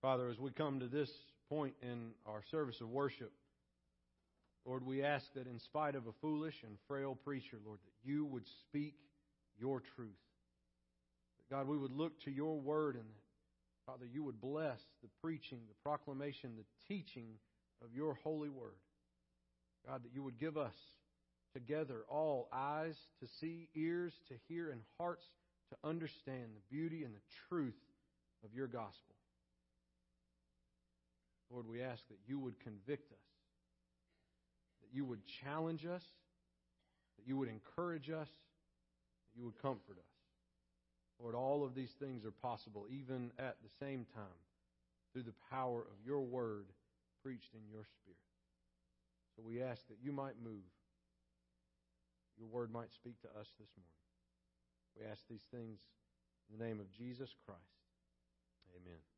Father, as we come to this point in our service of worship, Lord, we ask that in spite of a foolish and frail preacher, Lord, that you would speak your truth. That God, we would look to your word and that, Father, you would bless the preaching, the proclamation, the teaching of your holy word. God, that you would give us together all eyes to see, ears to hear, and hearts to understand the beauty and the truth of your gospel. Lord, we ask that you would convict us, that you would challenge us, that you would encourage us, that you would comfort us. Lord, all of these things are possible even at the same time through the power of your word preached in your spirit. So we ask that you might move, your word might speak to us this morning. We ask these things in the name of Jesus Christ. Amen.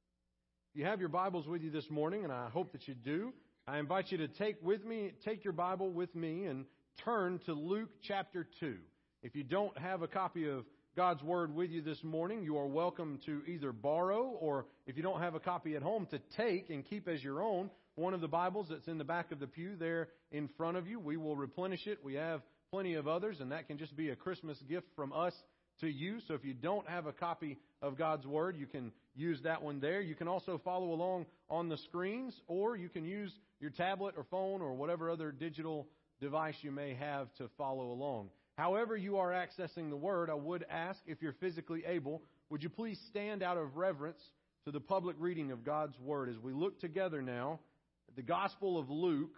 You have your Bibles with you this morning, and I hope that you do, I invite you to take with me, take your Bible with me and turn to Luke chapter 2. If you don't have a copy of God's Word with you this morning, you are welcome to either borrow or if you don't have a copy at home, to take and keep as your own one of the Bibles that's in the back of the pew there in front of you. We will replenish it. We have plenty of others, and that can just be a Christmas gift from us to you. So if you don't have a copy of God's Word, you can use that one there. You can also follow along on the screens, or you can use your tablet or phone or whatever other digital device you may have to follow along. However, you are accessing the Word, I would ask if you're physically able, would you please stand out of reverence to the public reading of God's Word as we look together now at the Gospel of Luke,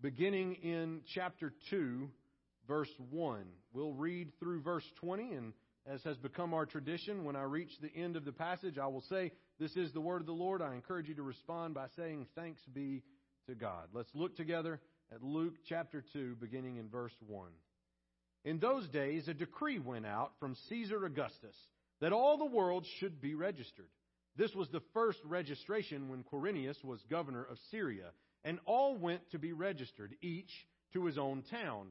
beginning in chapter 2, verse 1. We'll read through verse 20, and as has become our tradition, when I reach the end of the passage, I will say, This is the word of the Lord. I encourage you to respond by saying, Thanks be to God. Let's look together at Luke chapter 2, beginning in verse 1. In those days, a decree went out from Caesar Augustus that all the world should be registered. This was the first registration when Quirinius was governor of Syria, and all went to be registered, each to his own town.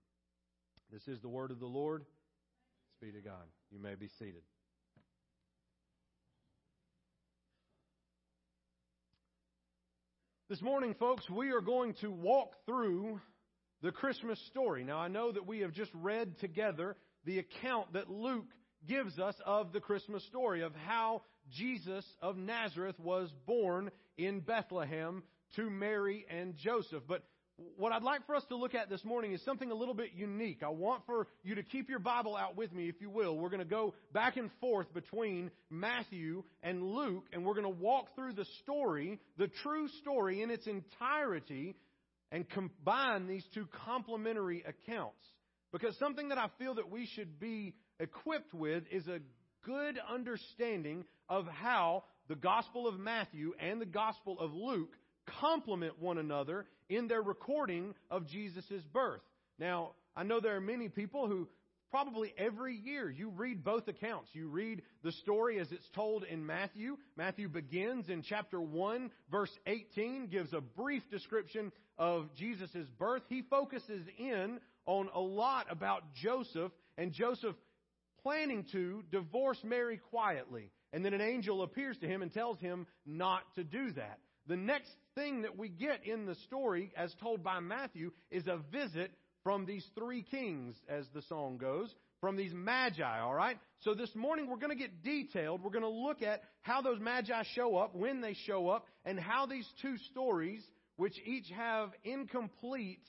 This is the word of the Lord. Thanks be to God. You may be seated. This morning, folks, we are going to walk through the Christmas story. Now, I know that we have just read together the account that Luke gives us of the Christmas story, of how Jesus of Nazareth was born in Bethlehem to Mary and Joseph. But what I'd like for us to look at this morning is something a little bit unique. I want for you to keep your Bible out with me, if you will. We're going to go back and forth between Matthew and Luke, and we're going to walk through the story, the true story in its entirety, and combine these two complementary accounts. Because something that I feel that we should be equipped with is a good understanding of how the Gospel of Matthew and the Gospel of Luke complement one another in their recording of Jesus' birth. Now, I know there are many people who probably every year you read both accounts. You read the story as it's told in Matthew. Matthew begins in chapter 1, verse 18, gives a brief description of Jesus' birth. He focuses in on a lot about Joseph and Joseph planning to divorce Mary quietly. And then an angel appears to him and tells him not to do that. The next thing that we get in the story, as told by Matthew, is a visit from these three kings, as the song goes, from these magi, all right? So this morning we're going to get detailed. We're going to look at how those magi show up, when they show up, and how these two stories, which each have incomplete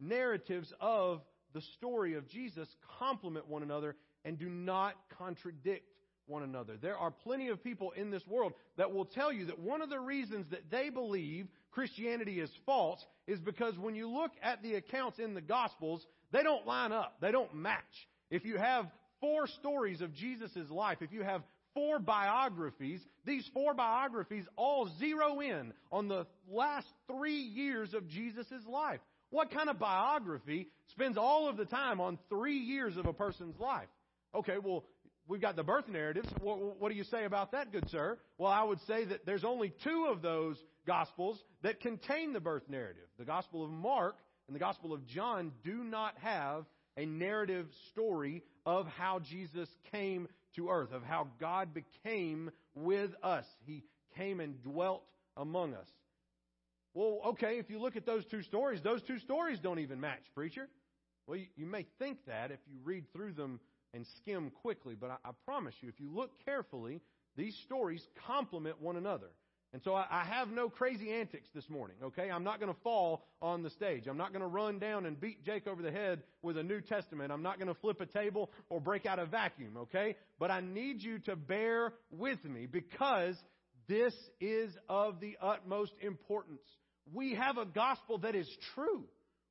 narratives of the story of Jesus, complement one another and do not contradict one another. There are plenty of people in this world that will tell you that one of the reasons that they believe Christianity is false is because when you look at the accounts in the Gospels, they don't line up. They don't match. If you have four stories of Jesus' life, if you have four biographies, these four biographies all zero in on the last three years of Jesus' life. What kind of biography spends all of the time on three years of a person's life? Okay, well, we've got the birth narratives. What, what, do you say about that, good sir? Well, I would say that there's only two of those Gospels that contain the birth narrative. The Gospel of Mark and the Gospel of John do not have a narrative story of how Jesus came to earth, of how God became with us. He came and dwelt among us. Well, okay, if you look at those two stories, those two stories don't even match, preacher. Well, you, you may think that if you read through them and skim quickly, but I, I promise you, if you look carefully, these stories complement one another. And so I, I have no crazy antics this morning, okay? I'm not going to fall on the stage. I'm not going to run down and beat Jake over the head with a New Testament. I'm not going to flip a table or break out a vacuum, okay? But I need you to bear with me because this is of the utmost importance. We have a gospel that is true.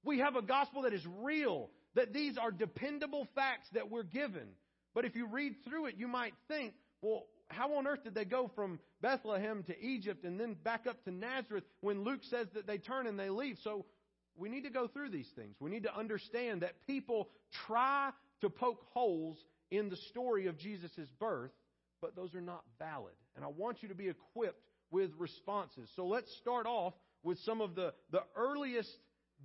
We have a gospel that is real that these are dependable facts that we're given. But if you read through it, you might think, well, how on earth did they go from Bethlehem to Egypt and then back up to Nazareth when Luke says that they turn and they leave? So we need to go through these things. We need to understand that people try to poke holes in the story of Jesus' birth, but those are not valid. And I want you to be equipped with responses. So let's start off with some of the, the earliest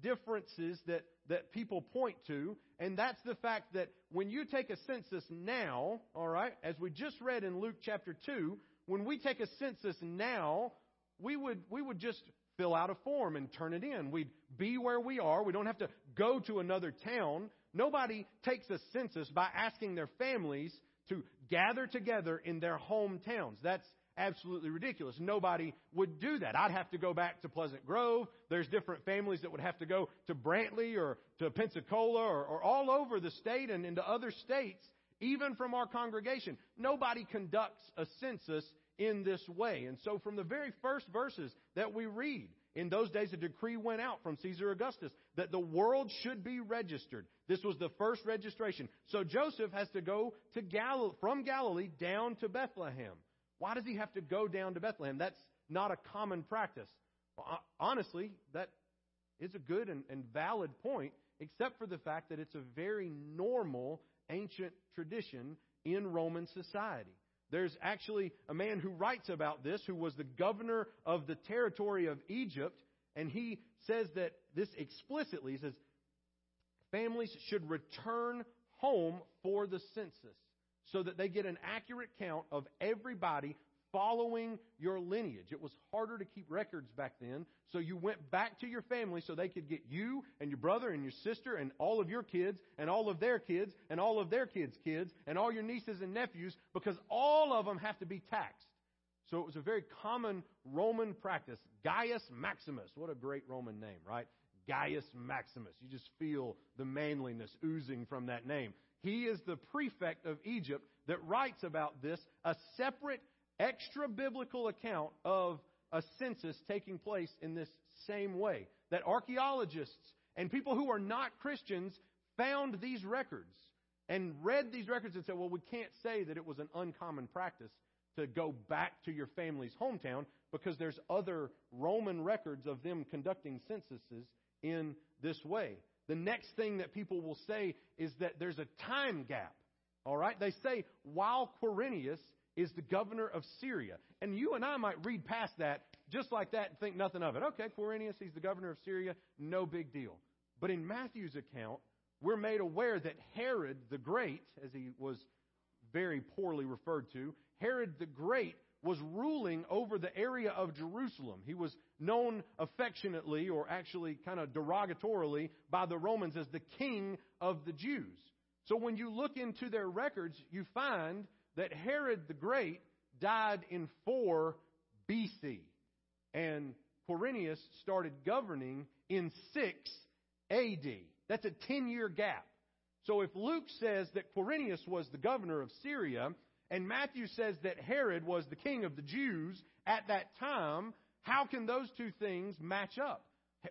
differences that, that people point to, and that's the fact that when you take a census now, all right, as we just read in Luke chapter 2, when we take a census now, we would, we would just fill out a form and turn it in. We'd be where we are. We don't have to go to another town. Nobody takes a census by asking their families to gather together in their hometowns. That's absolutely ridiculous. Nobody would do that. I'd have to go back to Pleasant Grove. There's different families that would have to go to Brantley or to Pensacola or, or all over the state and into other states, even from our congregation. Nobody conducts a census in this way. And so from the very first verses that we read, in those days, a decree went out from Caesar Augustus that the world should be registered. This was the first registration. So Joseph has to go to Gal- from Galilee down to Bethlehem. Why does he have to go down to Bethlehem? That's not a common practice. Well, honestly, that is a good and, and valid point, except for the fact that it's a very normal ancient tradition in Roman society. There's actually a man who writes about this who was the governor of the territory of Egypt, and he says that this explicitly says families should return home for the census so that they get an accurate count of everybody following your lineage. It was harder to keep records back then, so you went back to your family so they could get you and your brother and your sister and all of your kids and all of their kids and all of their kids' kids and all your nieces and nephews because all of them have to be taxed. So it was a very common Roman practice. Gaius Maximus. What a great Roman name, right? Gaius Maximus. You just feel the manliness oozing from that name. He is the prefect of Egypt that writes about this, a separate extra biblical account of a census taking place in this same way. That archaeologists and people who are not Christians found these records and read these records and said, well, we can't say that it was an uncommon practice to go back to your family's hometown because there's other Roman records of them conducting censuses in this way. The next thing that people will say is that there's a time gap. All right? They say while Quirinius is the governor of Syria. And you and I might read past that just like that and think nothing of it. Okay, Quirinius, he's the governor of Syria, no big deal. But in Matthew's account, we're made aware that Herod the Great, as he was very poorly referred to, Herod the Great was ruling over the area of Jerusalem. He was known affectionately, or actually kind of derogatorily, by the Romans as the king of the Jews. So when you look into their records, you find that Herod the Great died in 4 BC. And Quirinius started governing in 6 AD. That's a 10 year gap. So if Luke says that Quirinius was the governor of Syria, and Matthew says that Herod was the king of the Jews at that time, how can those two things match up?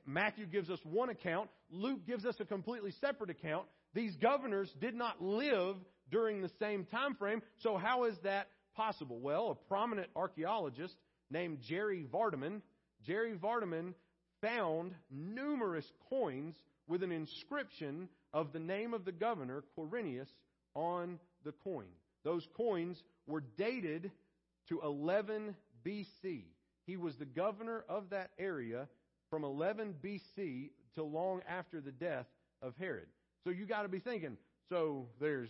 Matthew gives us one account, Luke gives us a completely separate account. These governors did not live during the same time frame, so how is that possible? Well, a prominent archaeologist named Jerry Vardaman, Jerry Vardaman found numerous coins with an inscription of the name of the governor, Quirinius, on the coin. Those coins were dated to 11 BC. He was the governor of that area from 11 BC till long after the death of Herod. So you got to be thinking, so there's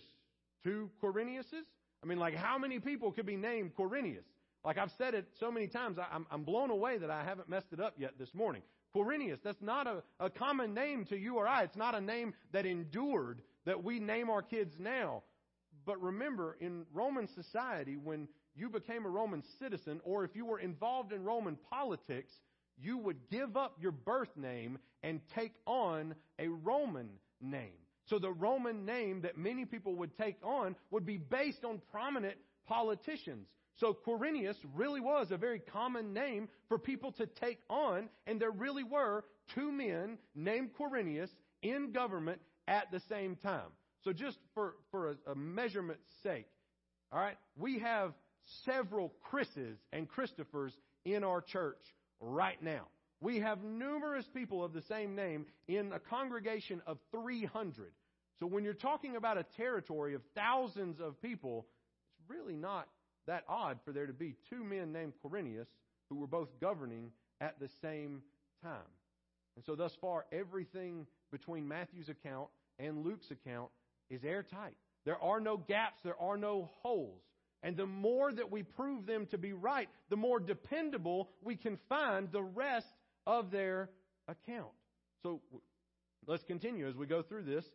two Quiriniuses? I mean, like, how many people could be named Quirinius? Like I've said it so many times, I'm, I'm blown away that I haven't messed it up yet this morning. Quirinius, that's not a, a common name to you or I. It's not a name that endured that we name our kids now. But remember, in Roman society, when you became a Roman citizen, or if you were involved in Roman politics, you would give up your birth name and take on a Roman name. So the Roman name that many people would take on would be based on prominent politicians. So Quirinius really was a very common name for people to take on, and there really were two men named Quirinius in government at the same time. So just for, for a, a measurement's sake, all right, we have several Chris's and Christophers in our church right now. We have numerous people of the same name in a congregation of 300. So when you're talking about a territory of thousands of people, it's really not that odd for there to be two men named Quirinius who were both governing at the same time. And so, thus far, everything between Matthew's account and Luke's account is airtight. There are no gaps, there are no holes. And the more that we prove them to be right, the more dependable we can find the rest of their account. So let's continue as we go through this.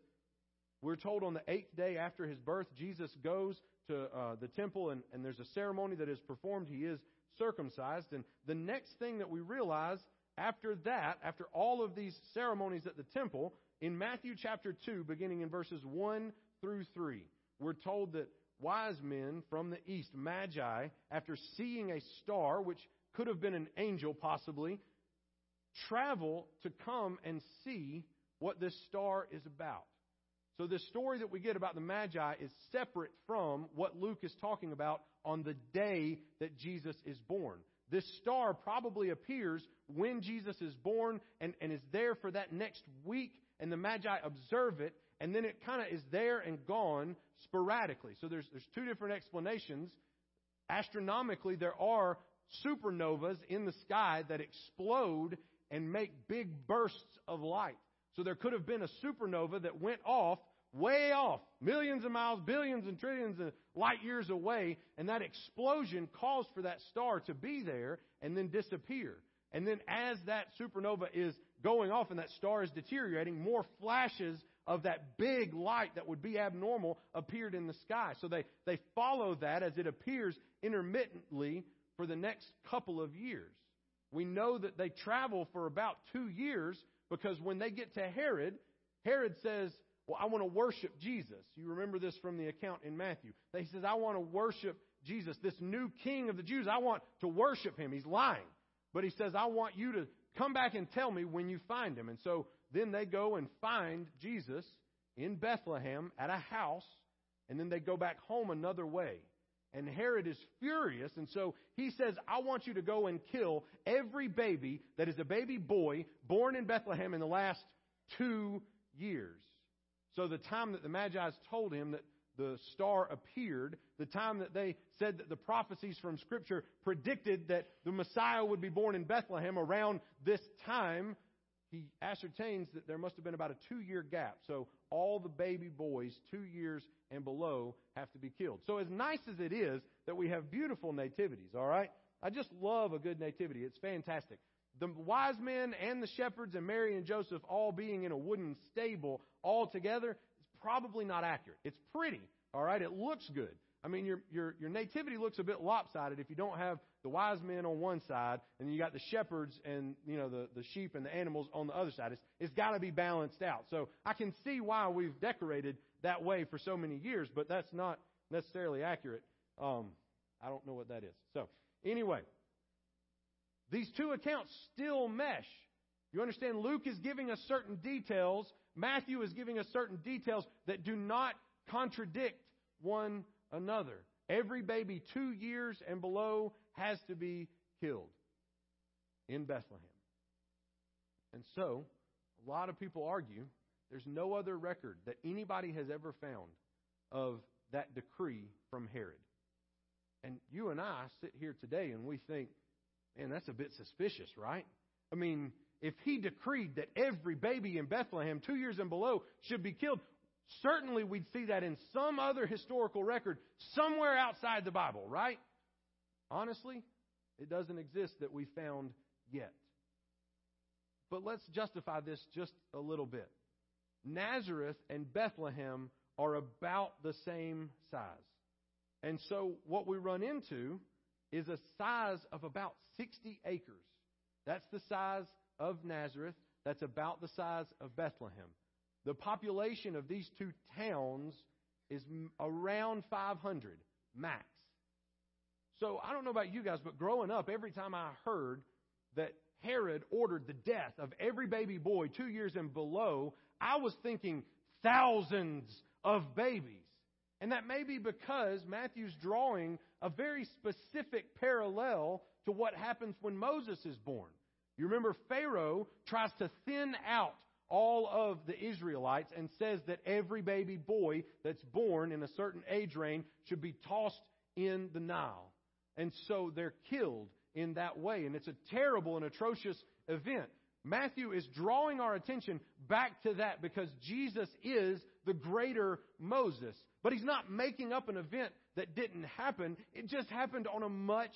We're told on the eighth day after his birth, Jesus goes to uh, the temple and, and there's a ceremony that is performed. He is circumcised. And the next thing that we realize after that, after all of these ceremonies at the temple, in Matthew chapter 2, beginning in verses 1 through 3, we're told that wise men from the east, magi, after seeing a star, which could have been an angel possibly, travel to come and see what this star is about. So, this story that we get about the Magi is separate from what Luke is talking about on the day that Jesus is born. This star probably appears when Jesus is born and, and is there for that next week, and the Magi observe it, and then it kind of is there and gone sporadically. So, there's, there's two different explanations. Astronomically, there are supernovas in the sky that explode and make big bursts of light. So there could have been a supernova that went off way off, millions of miles, billions and trillions of light years away, and that explosion caused for that star to be there and then disappear. And then as that supernova is going off and that star is deteriorating, more flashes of that big light that would be abnormal appeared in the sky. So they, they follow that as it appears intermittently for the next couple of years. We know that they travel for about two years because when they get to Herod, Herod says, Well, I want to worship Jesus. You remember this from the account in Matthew. He says, I want to worship Jesus, this new king of the Jews. I want to worship him. He's lying. But he says, I want you to come back and tell me when you find him. And so then they go and find Jesus in Bethlehem at a house, and then they go back home another way. And Herod is furious, and so he says, I want you to go and kill every baby that is a baby boy born in Bethlehem in the last two years. So the time that the Magi's told him that the star appeared, the time that they said that the prophecies from Scripture predicted that the Messiah would be born in Bethlehem around this time, he ascertains that there must have been about a two year gap. So all the baby boys, two years and below, have to be killed. So, as nice as it is that we have beautiful nativities, all right? I just love a good nativity. It's fantastic. The wise men and the shepherds and Mary and Joseph all being in a wooden stable all together probably not accurate. It's pretty, all right? It looks good. I mean, your, your, your nativity looks a bit lopsided if you don't have the wise men on one side and you got the shepherds and, you know, the, the sheep and the animals on the other side. It's, it's got to be balanced out. So I can see why we've decorated that way for so many years, but that's not necessarily accurate. Um, I don't know what that is. So anyway, these two accounts still mesh. You understand, Luke is giving us certain details. Matthew is giving us certain details that do not contradict one another. Every baby two years and below has to be killed in Bethlehem. And so, a lot of people argue there's no other record that anybody has ever found of that decree from Herod. And you and I sit here today and we think, man, that's a bit suspicious, right? I mean, if he decreed that every baby in Bethlehem, two years and below, should be killed, certainly we'd see that in some other historical record somewhere outside the Bible, right? Honestly, it doesn't exist that we found yet. But let's justify this just a little bit. Nazareth and Bethlehem are about the same size. And so what we run into is a size of about 60 acres. That's the size of Nazareth. That's about the size of Bethlehem. The population of these two towns is around 500 max. So I don't know about you guys, but growing up, every time I heard that Herod ordered the death of every baby boy two years and below, I was thinking thousands of babies. And that may be because Matthew's drawing a very specific parallel to what happens when Moses is born. You remember Pharaoh tries to thin out all of the Israelites and says that every baby boy that's born in a certain age range should be tossed in the Nile. And so they're killed in that way. And it's a terrible and atrocious event. Matthew is drawing our attention back to that because Jesus is the greater Moses. But he's not making up an event that didn't happen. It just happened on a much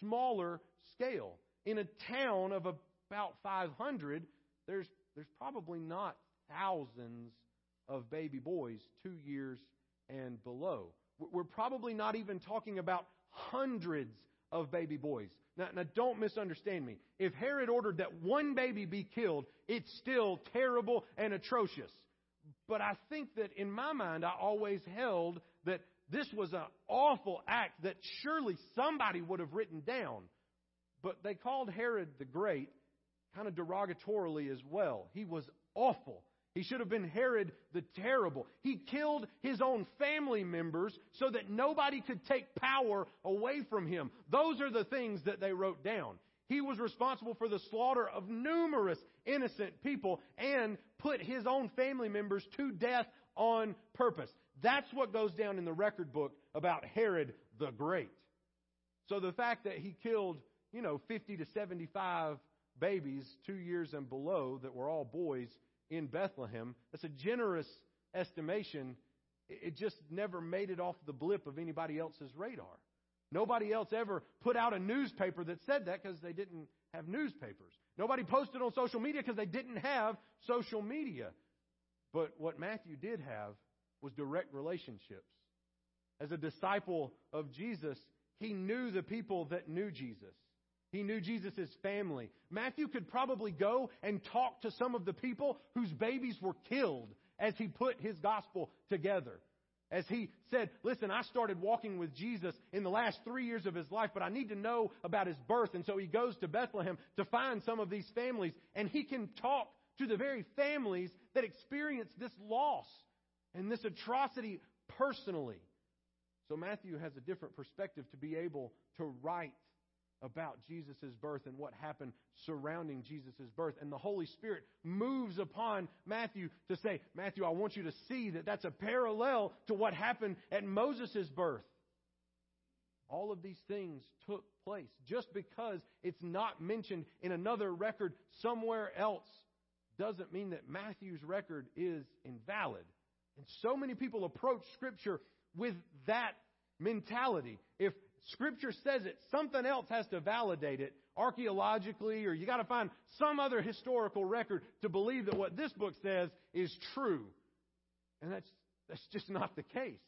smaller scale. In a town of about 500, there's there's probably not thousands of baby boys two years and below. We're probably not even talking about hundreds of baby boys. Now, now, don't misunderstand me. If Herod ordered that one baby be killed, it's still terrible and atrocious. But I think that in my mind, I always held that this was an awful act that surely somebody would have written down. But they called Herod the Great kind of derogatorily as well. He was awful. He should have been Herod the Terrible. He killed his own family members so that nobody could take power away from him. Those are the things that they wrote down. He was responsible for the slaughter of numerous innocent people and put his own family members to death on purpose. That's what goes down in the record book about Herod the Great. So the fact that he killed, you know, 50 to 75 babies two years and below that were all boys in Bethlehem. That's a generous estimation. It just never made it off the blip of anybody else's radar. Nobody else ever put out a newspaper that said that because they didn't have newspapers. Nobody posted on social media because they didn't have social media. But what Matthew did have was direct relationships. As a disciple of Jesus, he knew the people that knew Jesus. He knew Jesus' family. Matthew could probably go and talk to some of the people whose babies were killed as he put his gospel together. As he said, listen, I started walking with Jesus in the last three years of his life, but I need to know about his birth. And so he goes to Bethlehem to find some of these families, and he can talk to the very families that experienced this loss and this atrocity personally. So Matthew has a different perspective to be able to write about Jesus' birth and what happened surrounding Jesus' birth. And the Holy Spirit moves upon Matthew to say, Matthew, I want you to see that that's a parallel to what happened at Moses' birth. All of these things took place. Just because it's not mentioned in another record somewhere else doesn't mean that Matthew's record is invalid. And so many people approach Scripture with that mentality. If Scripture says it. Something else has to validate it archaeologically, or you got to find some other historical record to believe that what this book says is true. And that's, that's just not the case.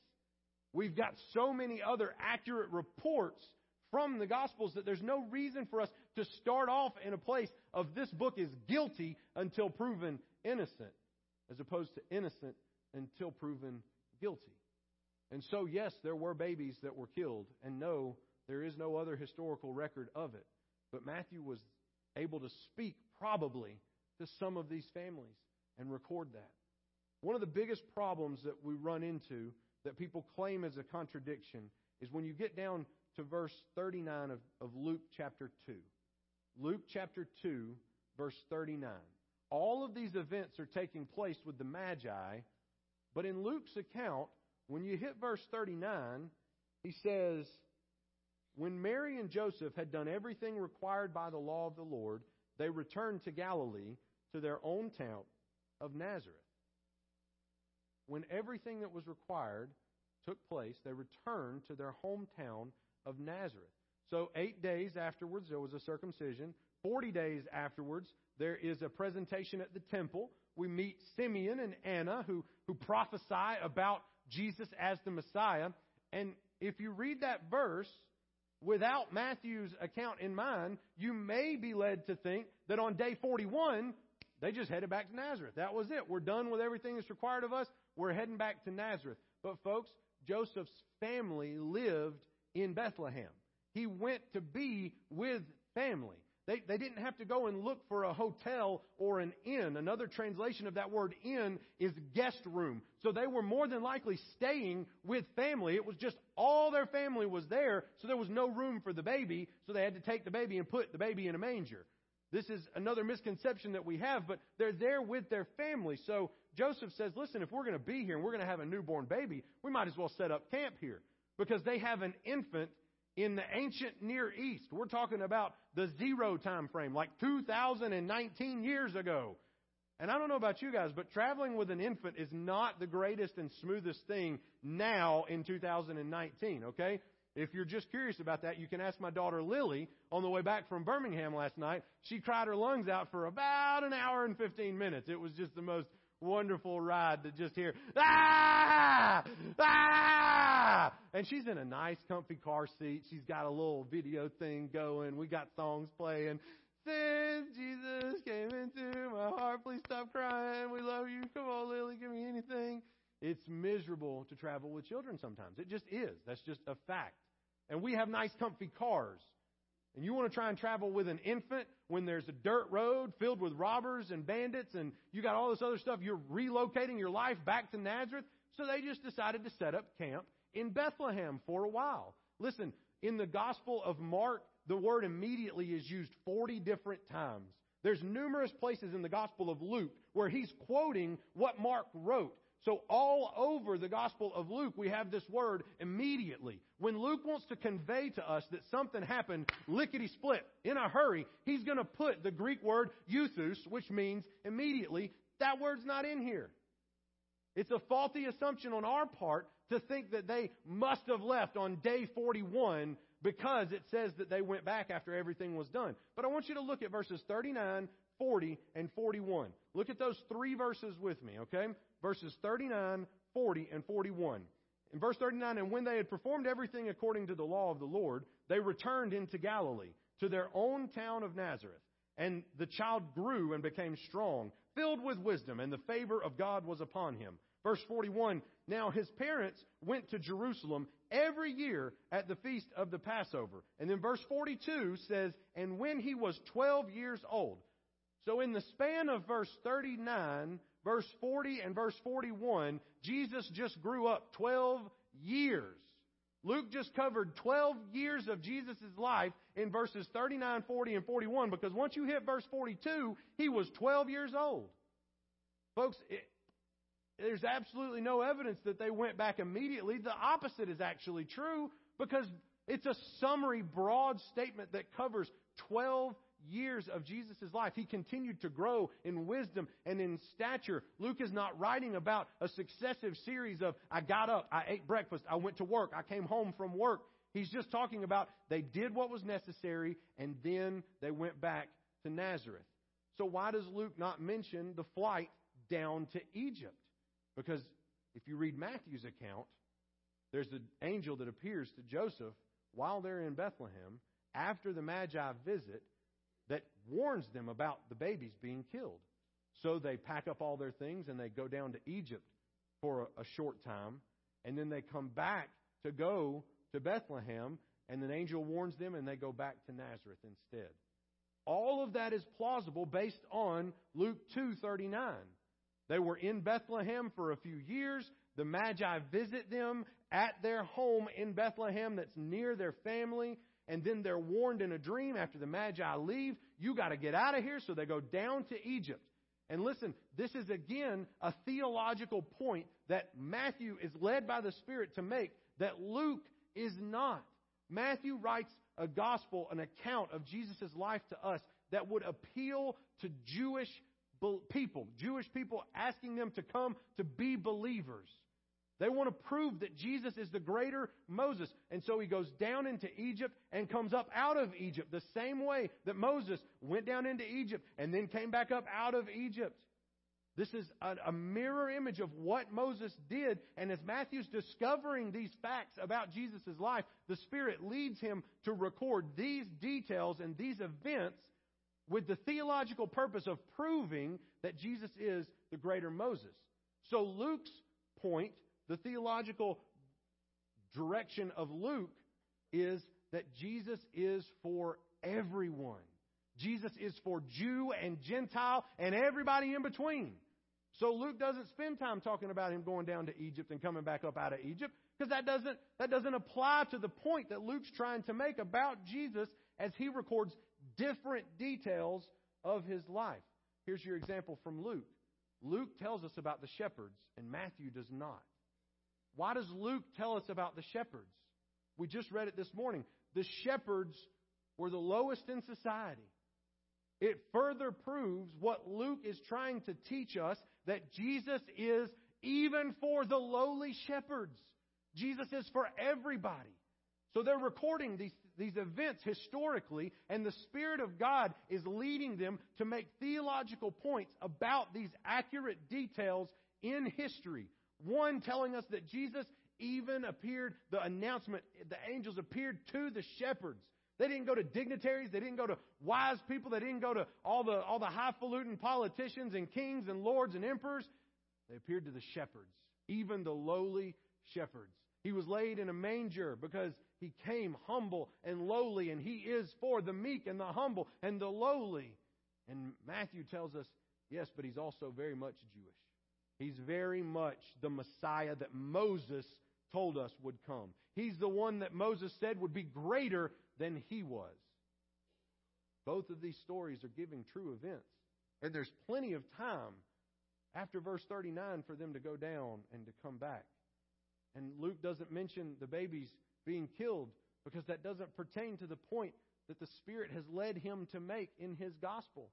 We've got so many other accurate reports from the Gospels that there's no reason for us to start off in a place of this book is guilty until proven innocent, as opposed to innocent until proven guilty. And so, yes, there were babies that were killed, and no, there is no other historical record of it. But Matthew was able to speak probably to some of these families and record that. One of the biggest problems that we run into that people claim as a contradiction is when you get down to verse 39 of, of Luke chapter 2. Luke chapter 2, verse 39. All of these events are taking place with the Magi, but in Luke's account, when you hit verse 39, he says, When Mary and Joseph had done everything required by the law of the Lord, they returned to Galilee, to their own town of Nazareth. When everything that was required took place, they returned to their hometown of Nazareth. So, eight days afterwards, there was a circumcision. Forty days afterwards, there is a presentation at the temple. We meet Simeon and Anna, who, who prophesy about Jesus as the Messiah. And if you read that verse without Matthew's account in mind, you may be led to think that on day 41, they just headed back to Nazareth. That was it. We're done with everything that's required of us. We're heading back to Nazareth. But, folks, Joseph's family lived in Bethlehem. He went to be with family. They, they didn't have to go and look for a hotel or an inn. Another translation of that word inn is guest room. So they were more than likely staying with family. It was just all their family was there, so there was no room for the baby, so they had to take the baby and put the baby in a manger. This is another misconception that we have, but they're there with their family. So Joseph says, listen, if we're going to be here and we're going to have a newborn baby, we might as well set up camp here because they have an infant in the ancient Near East. We're talking about the zero time frame, like 2019 years ago. And I don't know about you guys, but traveling with an infant is not the greatest and smoothest thing now in 2019, okay? If you're just curious about that, you can ask my daughter Lily on the way back from Birmingham last night. She cried her lungs out for about an hour and 15 minutes. It was just the most wonderful ride to just hear, ah, ah, and she's in a nice, comfy car seat. She's got a little video thing going. We got songs playing. Since Jesus came into my heart, please stop crying. We love you. Come on, Lily, give me anything. It's miserable to travel with children sometimes. It just is. That's just a fact. And we have nice, comfy cars. And you want to try and travel with an infant when there's a dirt road filled with robbers and bandits and you got all this other stuff, you're relocating your life back to Nazareth. So they just decided to set up camp in Bethlehem for a while. Listen, in the Gospel of Mark, the word immediately is used 40 different times. There's numerous places in the Gospel of Luke where he's quoting what Mark wrote. So all over the Gospel of Luke, we have this word immediately. When Luke wants to convey to us that something happened lickety split in a hurry, he's going to put the Greek word euthus, which means immediately. That word's not in here. It's a faulty assumption on our part to think that they must have left on day 41 because it says that they went back after everything was done. But I want you to look at verses 39, 40, and 41. Look at those three verses with me, okay? Verses 39, 40, and 41. In verse 39, and when they had performed everything according to the law of the Lord, they returned into Galilee, to their own town of Nazareth. And the child grew and became strong, filled with wisdom, and the favor of God was upon him. Verse 41 Now his parents went to Jerusalem every year at the feast of the Passover. And then verse 42 says, And when he was 12 years old. So in the span of verse 39, verse 40, and verse 41, Jesus just grew up 12 years. Luke just covered 12 years of Jesus' life in verses 39, 40, and 41 because once you hit verse 42, he was 12 years old. Folks, it, there's absolutely no evidence that they went back immediately. The opposite is actually true because it's a summary, broad statement that covers 12 years of Jesus' life, he continued to grow in wisdom and in stature. Luke is not writing about a successive series of, I got up, I ate breakfast, I went to work, I came home from work. He's just talking about they did what was necessary and then they went back to Nazareth. So why does Luke not mention the flight down to Egypt? Because if you read Matthew's account, there's an angel that appears to Joseph while they're in Bethlehem after the Magi visit that warns them about the babies being killed. So they pack up all their things and they go down to Egypt for a, a short time, and then they come back to go to Bethlehem, and an angel warns them, and they go back to Nazareth instead. All of that is plausible based on Luke 2:39. They were in Bethlehem for a few years. The Magi visit them at their home in Bethlehem that's near their family and then they're warned in a dream after the Magi leave, you got to get out of here. So they go down to Egypt. And listen, this is again a theological point that Matthew is led by the Spirit to make that Luke is not. Matthew writes a gospel, an account of Jesus' life to us that would appeal to Jewish people, Jewish people asking them to come to be believers. They want to prove that Jesus is the greater Moses. And so he goes down into Egypt and comes up out of Egypt the same way that Moses went down into Egypt and then came back up out of Egypt. This is a, mirror image of what Moses did. And as Matthew's discovering these facts about Jesus' life, the Spirit leads him to record these details and these events with the theological purpose of proving that Jesus is the greater Moses. So Luke's point the theological direction of Luke is that Jesus is for everyone. Jesus is for Jew and Gentile and everybody in between. So Luke doesn't spend time talking about him going down to Egypt and coming back up out of Egypt because that doesn't, that doesn't apply to the point that Luke's trying to make about Jesus as he records different details of his life. Here's your example from Luke. Luke tells us about the shepherds and Matthew does not. Why does Luke tell us about the shepherds? We just read it this morning. The shepherds were the lowest in society. It further proves what Luke is trying to teach us that Jesus is even for the lowly shepherds. Jesus is for everybody. So they're recording these, these events historically, and the Spirit of God is leading them to make theological points about these accurate details in history one telling us that Jesus even appeared, the announcement, the angels appeared to the shepherds. They didn't go to dignitaries. They didn't go to wise people. They didn't go to all the, all the highfalutin politicians and kings and lords and emperors. They appeared to the shepherds, even the lowly shepherds. He was laid in a manger because he came humble and lowly, and he is for the meek and the humble and the lowly. And Matthew tells us, yes, but he's also very much Jewish. He's very much the Messiah that Moses told us would come. He's the one that Moses said would be greater than he was. Both of these stories are giving true events. And there's plenty of time after verse 39 for them to go down and to come back. And Luke doesn't mention the babies being killed because that doesn't pertain to the point that the Spirit has led him to make in his gospel.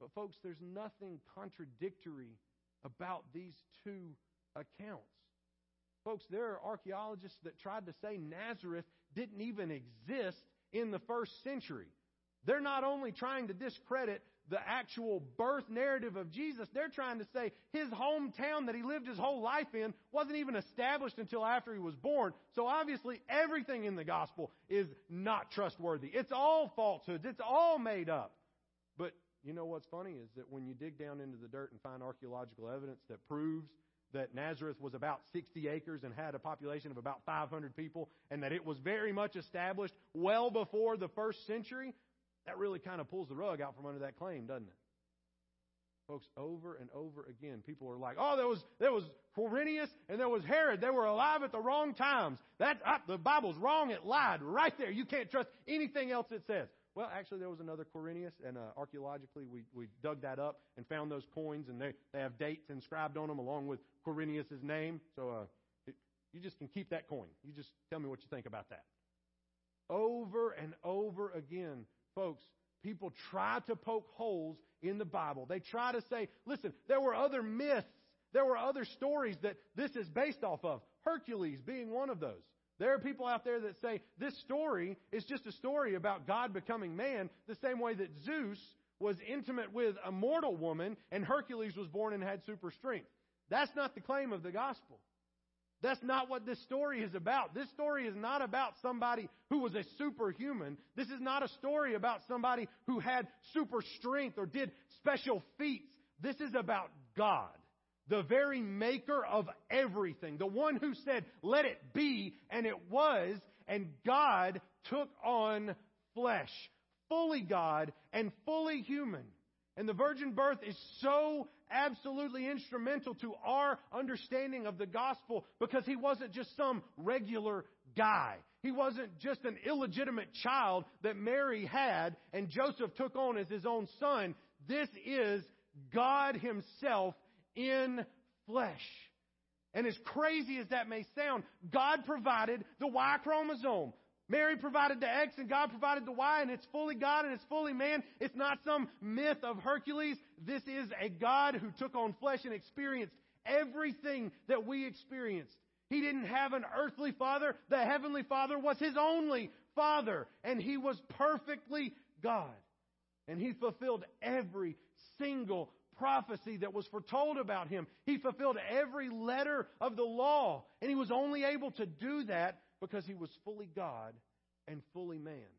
But, folks, there's nothing contradictory about these two accounts. Folks, there are archaeologists that tried to say Nazareth didn't even exist in the first century. They're not only trying to discredit the actual birth narrative of Jesus, they're trying to say his hometown that he lived his whole life in wasn't even established until after he was born. So obviously everything in the gospel is not trustworthy. It's all falsehoods. It's all made up. But you know what's funny is that when you dig down into the dirt and find archaeological evidence that proves that Nazareth was about 60 acres and had a population of about 500 people and that it was very much established well before the first century, that really kind of pulls the rug out from under that claim, doesn't it? Folks, over and over again, people are like, "Oh, there was there was Quirinius and there was Herod. They were alive at the wrong times. That the Bible's wrong. It lied right there. You can't trust anything else it says." Well, actually, there was another Quirinius, and uh, archaeologically, we, we dug that up and found those coins, and they, they have dates inscribed on them along with Quirinius' name. So uh, it, you just can keep that coin. You just tell me what you think about that. Over and over again, folks, people try to poke holes in the Bible. They try to say, listen, there were other myths, there were other stories that this is based off of. Hercules being one of those. There are people out there that say this story is just a story about God becoming man, the same way that Zeus was intimate with a mortal woman and Hercules was born and had super strength. That's not the claim of the gospel. That's not what this story is about. This story is not about somebody who was a superhuman. This is not a story about somebody who had super strength or did special feats. This is about God the very maker of everything, the one who said, let it be, and it was, and God took on flesh, fully God and fully human. And the virgin birth is so absolutely instrumental to our understanding of the gospel because he wasn't just some regular guy. He wasn't just an illegitimate child that Mary had and Joseph took on as his own son. This is God himself in flesh. And as crazy as that may sound, God provided the Y chromosome. Mary provided the X and God provided the Y and it's fully God and it's fully man. It's not some myth of Hercules. This is a God who took on flesh and experienced everything that we experienced. He didn't have an earthly father. The heavenly father was his only father and he was perfectly God. And he fulfilled every single prophecy that was foretold about him. He fulfilled every letter of the law, and he was only able to do that because he was fully God and fully man.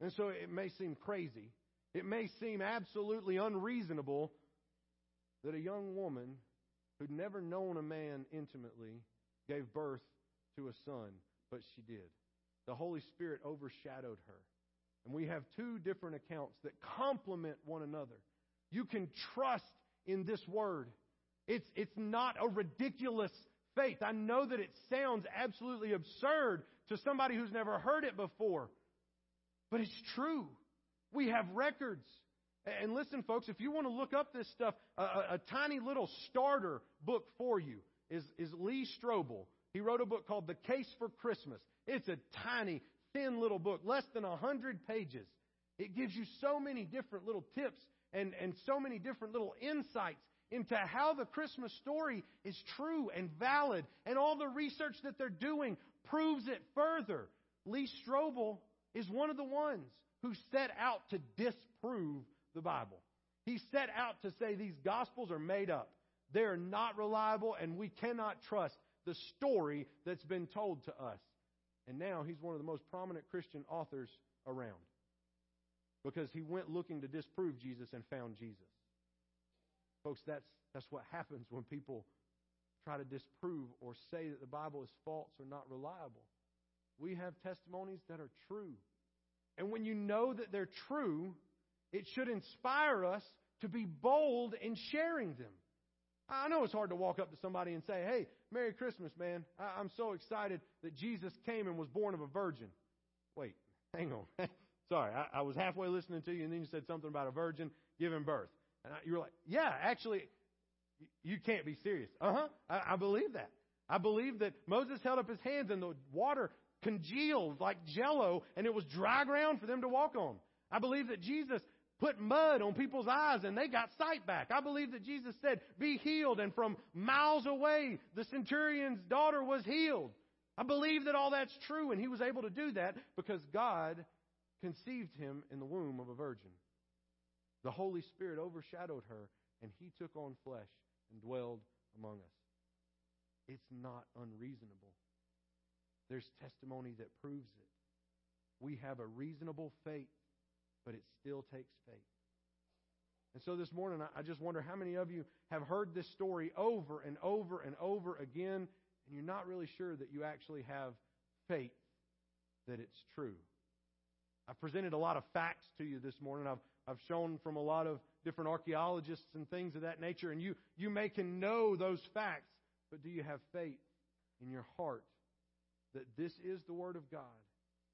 And so it may seem crazy, it may seem absolutely unreasonable that a young woman who'd never known a man intimately gave birth to a son, but she did. The Holy Spirit overshadowed her. And we have two different accounts that complement one another. You can trust in this word. It's, it's not a ridiculous faith. I know that it sounds absolutely absurd to somebody who's never heard it before, but it's true. We have records. And listen, folks, if you want to look up this stuff, a, a, a tiny little starter book for you is, is Lee Strobel. He wrote a book called The Case for Christmas. It's a tiny, thin little book, less than a hundred pages. It gives you so many different little tips and, and so many different little insights into how the Christmas story is true and valid, and all the research that they're doing proves it further. Lee Strobel is one of the ones who set out to disprove the Bible. He set out to say these Gospels are made up. They are not reliable, and we cannot trust the story that's been told to us. And now he's one of the most prominent Christian authors around because he went looking to disprove Jesus and found Jesus. Folks, that's, that's what happens when people try to disprove or say that the Bible is false or not reliable. We have testimonies that are true. And when you know that they're true, it should inspire us to be bold in sharing them. I know it's hard to walk up to somebody and say, Hey, Merry Christmas, man. I'm so excited that Jesus came and was born of a virgin. Wait, hang on. Sorry, I, I, was halfway listening to you, and then you said something about a virgin giving birth. And I, you were like, yeah, actually, you can't be serious. Uh huh. I, I believe that. I believe that Moses held up his hands and the water congealed like jello and it was dry ground for them to walk on. I believe that Jesus put mud on people's eyes and they got sight back. I believe that Jesus said, be healed. And from miles away, the centurion's daughter was healed. I believe that all that's true and he was able to do that because God conceived him in the womb of a virgin. The Holy Spirit overshadowed her, and he took on flesh and dwelled among us. It's not unreasonable. There's testimony that proves it. We have a reasonable faith, but it still takes faith. And so this morning, I just wonder how many of you have heard this story over and over and over again, and you're not really sure that you actually have faith that it's true. I've presented a lot of facts to you this morning. I've, I've shown from a lot of different archaeologists and things of that nature, and you, you may can know those facts, but do you have faith in your heart that this is the Word of God?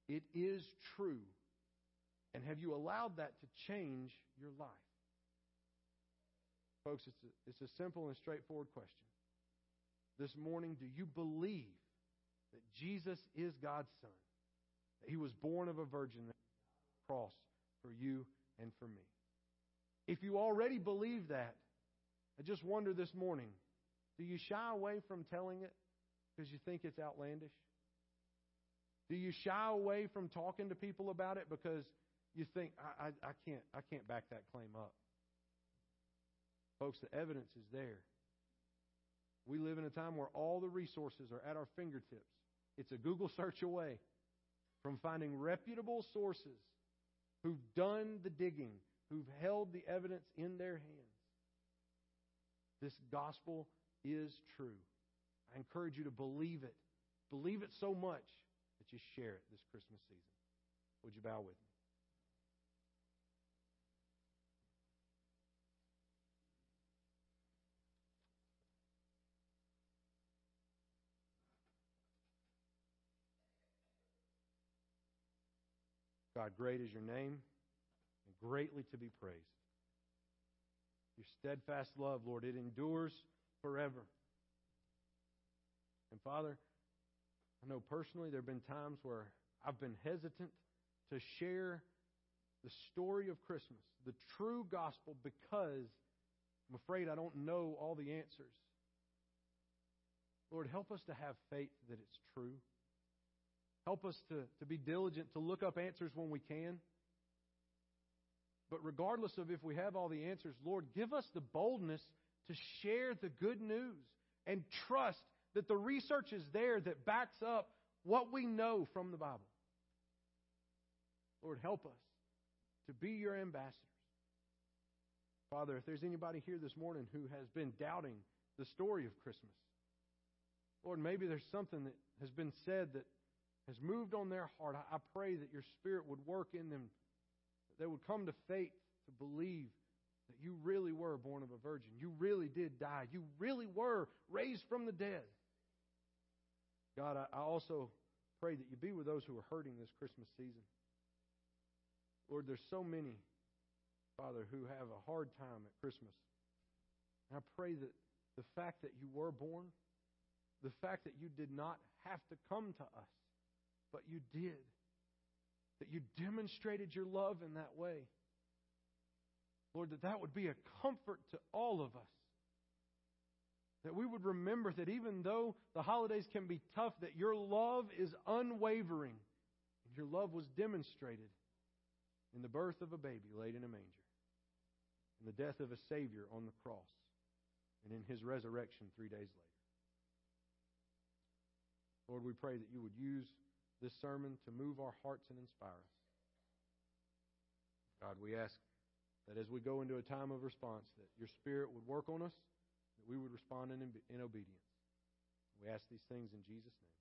It is true. And have you allowed that to change your life? Folks, it's a, it's a simple and straightforward question. This morning, do you believe that Jesus is God's Son? That He was born of a virgin, that cross for you and for me. If you already believe that, I just wonder this morning do you shy away from telling it because you think it's outlandish? Do you shy away from talking to people about it because you think I, I, I can't I can't back that claim up? Folks, the evidence is there. We live in a time where all the resources are at our fingertips. It's a Google search away from finding reputable sources who've done the digging, who've held the evidence in their hands. This gospel is true. I encourage you to believe it. Believe it so much that you share it this Christmas season. Would you bow with me? God, great is your name and greatly to be praised. Your steadfast love, Lord, it endures forever. And Father, I know personally there have been times where I've been hesitant to share the story of Christmas, the true gospel, because I'm afraid I don't know all the answers. Lord, help us to have faith that it's true. Help us to, to be diligent to look up answers when we can. But regardless of if we have all the answers, Lord, give us the boldness to share the good news and trust that the research is there that backs up what we know from the Bible. Lord, help us to be your ambassadors. Father, if there's anybody here this morning who has been doubting the story of Christmas, Lord, maybe there's something that has been said that has moved on their heart, I, pray that your Spirit would work in them, that they would come to faith to believe that you really were born of a virgin. You really did die. You really were raised from the dead. God, I also pray that you be with those who are hurting this Christmas season. Lord, there's so many, Father, who have a hard time at Christmas. And I pray that the fact that you were born, the fact that you did not have to come to us, but you did. That you demonstrated your love in that way. Lord, that that would be a comfort to all of us. That we would remember that even though the holidays can be tough, that your love is unwavering. And your love was demonstrated in the birth of a baby laid in a manger, in the death of a Savior on the cross, and in his resurrection three days later. Lord, we pray that you would use this sermon to move our hearts and inspire us. God, we ask that as we go into a time of response, that your Spirit would work on us, that we would respond in, in obedience. We ask these things in Jesus' name.